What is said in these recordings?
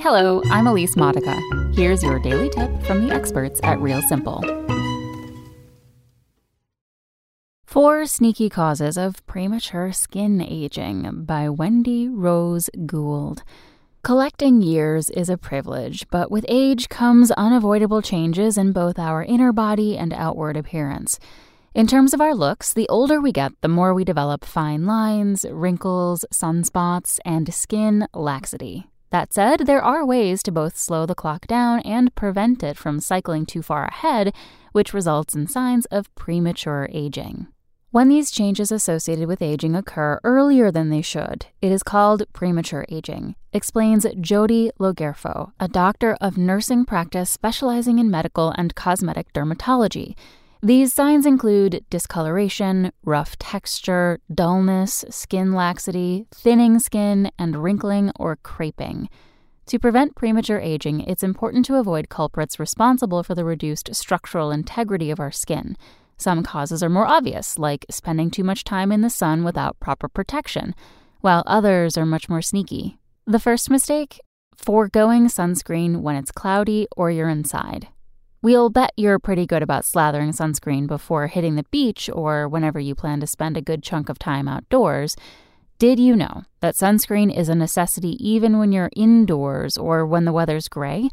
Hello, I'm Elise Modica. Here's your daily tip from the experts at Real Simple. Four Sneaky Causes of Premature Skin Aging by Wendy Rose Gould. Collecting years is a privilege, but with age comes unavoidable changes in both our inner body and outward appearance. In terms of our looks, the older we get, the more we develop fine lines, wrinkles, sunspots, and skin laxity. That said, there are ways to both slow the clock down and prevent it from cycling too far ahead, which results in signs of premature aging. When these changes associated with aging occur earlier than they should, it is called premature aging, explains Jody Logerfo, a doctor of nursing practice specializing in medical and cosmetic dermatology. These signs include discoloration, rough texture, dullness, skin laxity, thinning skin, and wrinkling or creping. To prevent premature aging, it's important to avoid culprits responsible for the reduced structural integrity of our skin. Some causes are more obvious, like spending too much time in the sun without proper protection, while others are much more sneaky. The first mistake? Foregoing sunscreen when it's cloudy or you're inside. We'll bet you're pretty good about slathering sunscreen before hitting the beach or whenever you plan to spend a good chunk of time outdoors. Did you know that sunscreen is a necessity even when you're indoors or when the weather's gray?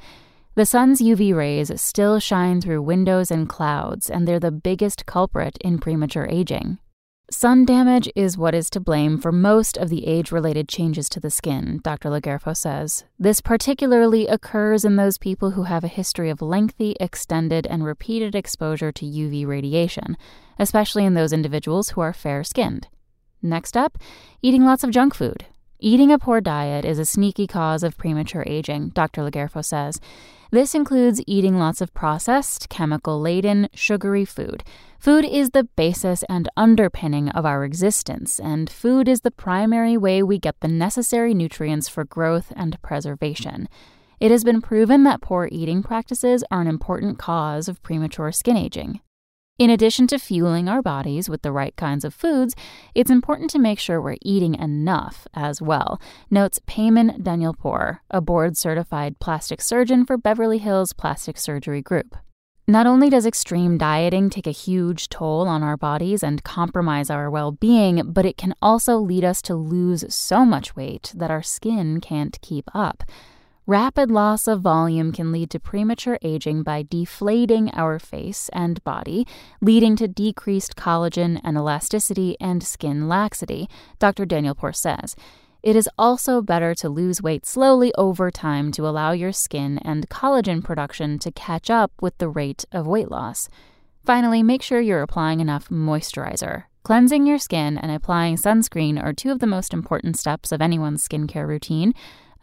The sun's UV rays still shine through windows and clouds, and they're the biggest culprit in premature aging. Sun damage is what is to blame for most of the age related changes to the skin, Dr. LoGerfo says. This particularly occurs in those people who have a history of lengthy, extended, and repeated exposure to UV radiation, especially in those individuals who are fair skinned. Next up, eating lots of junk food. Eating a poor diet is a sneaky cause of premature aging, Dr. LoGerfo says. This includes eating lots of processed, chemical laden, sugary food. Food is the basis and underpinning of our existence, and food is the primary way we get the necessary nutrients for growth and preservation. It has been proven that poor eating practices are an important cause of premature skin aging. In addition to fueling our bodies with the right kinds of foods, it's important to make sure we're eating enough as well, notes Payman Danielpour, a board certified plastic surgeon for Beverly Hills Plastic Surgery Group. Not only does extreme dieting take a huge toll on our bodies and compromise our well being, but it can also lead us to lose so much weight that our skin can't keep up. Rapid loss of volume can lead to premature aging by deflating our face and body, leading to decreased collagen and elasticity and skin laxity, Dr. Danielpour says. It is also better to lose weight slowly over time to allow your skin and collagen production to catch up with the rate of weight loss. Finally, make sure you're applying enough moisturizer. Cleansing your skin and applying sunscreen are two of the most important steps of anyone's skincare routine.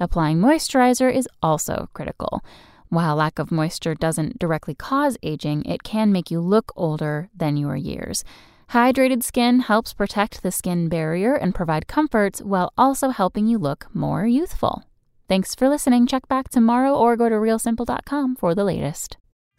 Applying moisturizer is also critical. While lack of moisture doesn't directly cause aging, it can make you look older than your years. Hydrated skin helps protect the skin barrier and provide comfort while also helping you look more youthful. Thanks for listening. Check back tomorrow or go to realsimple.com for the latest.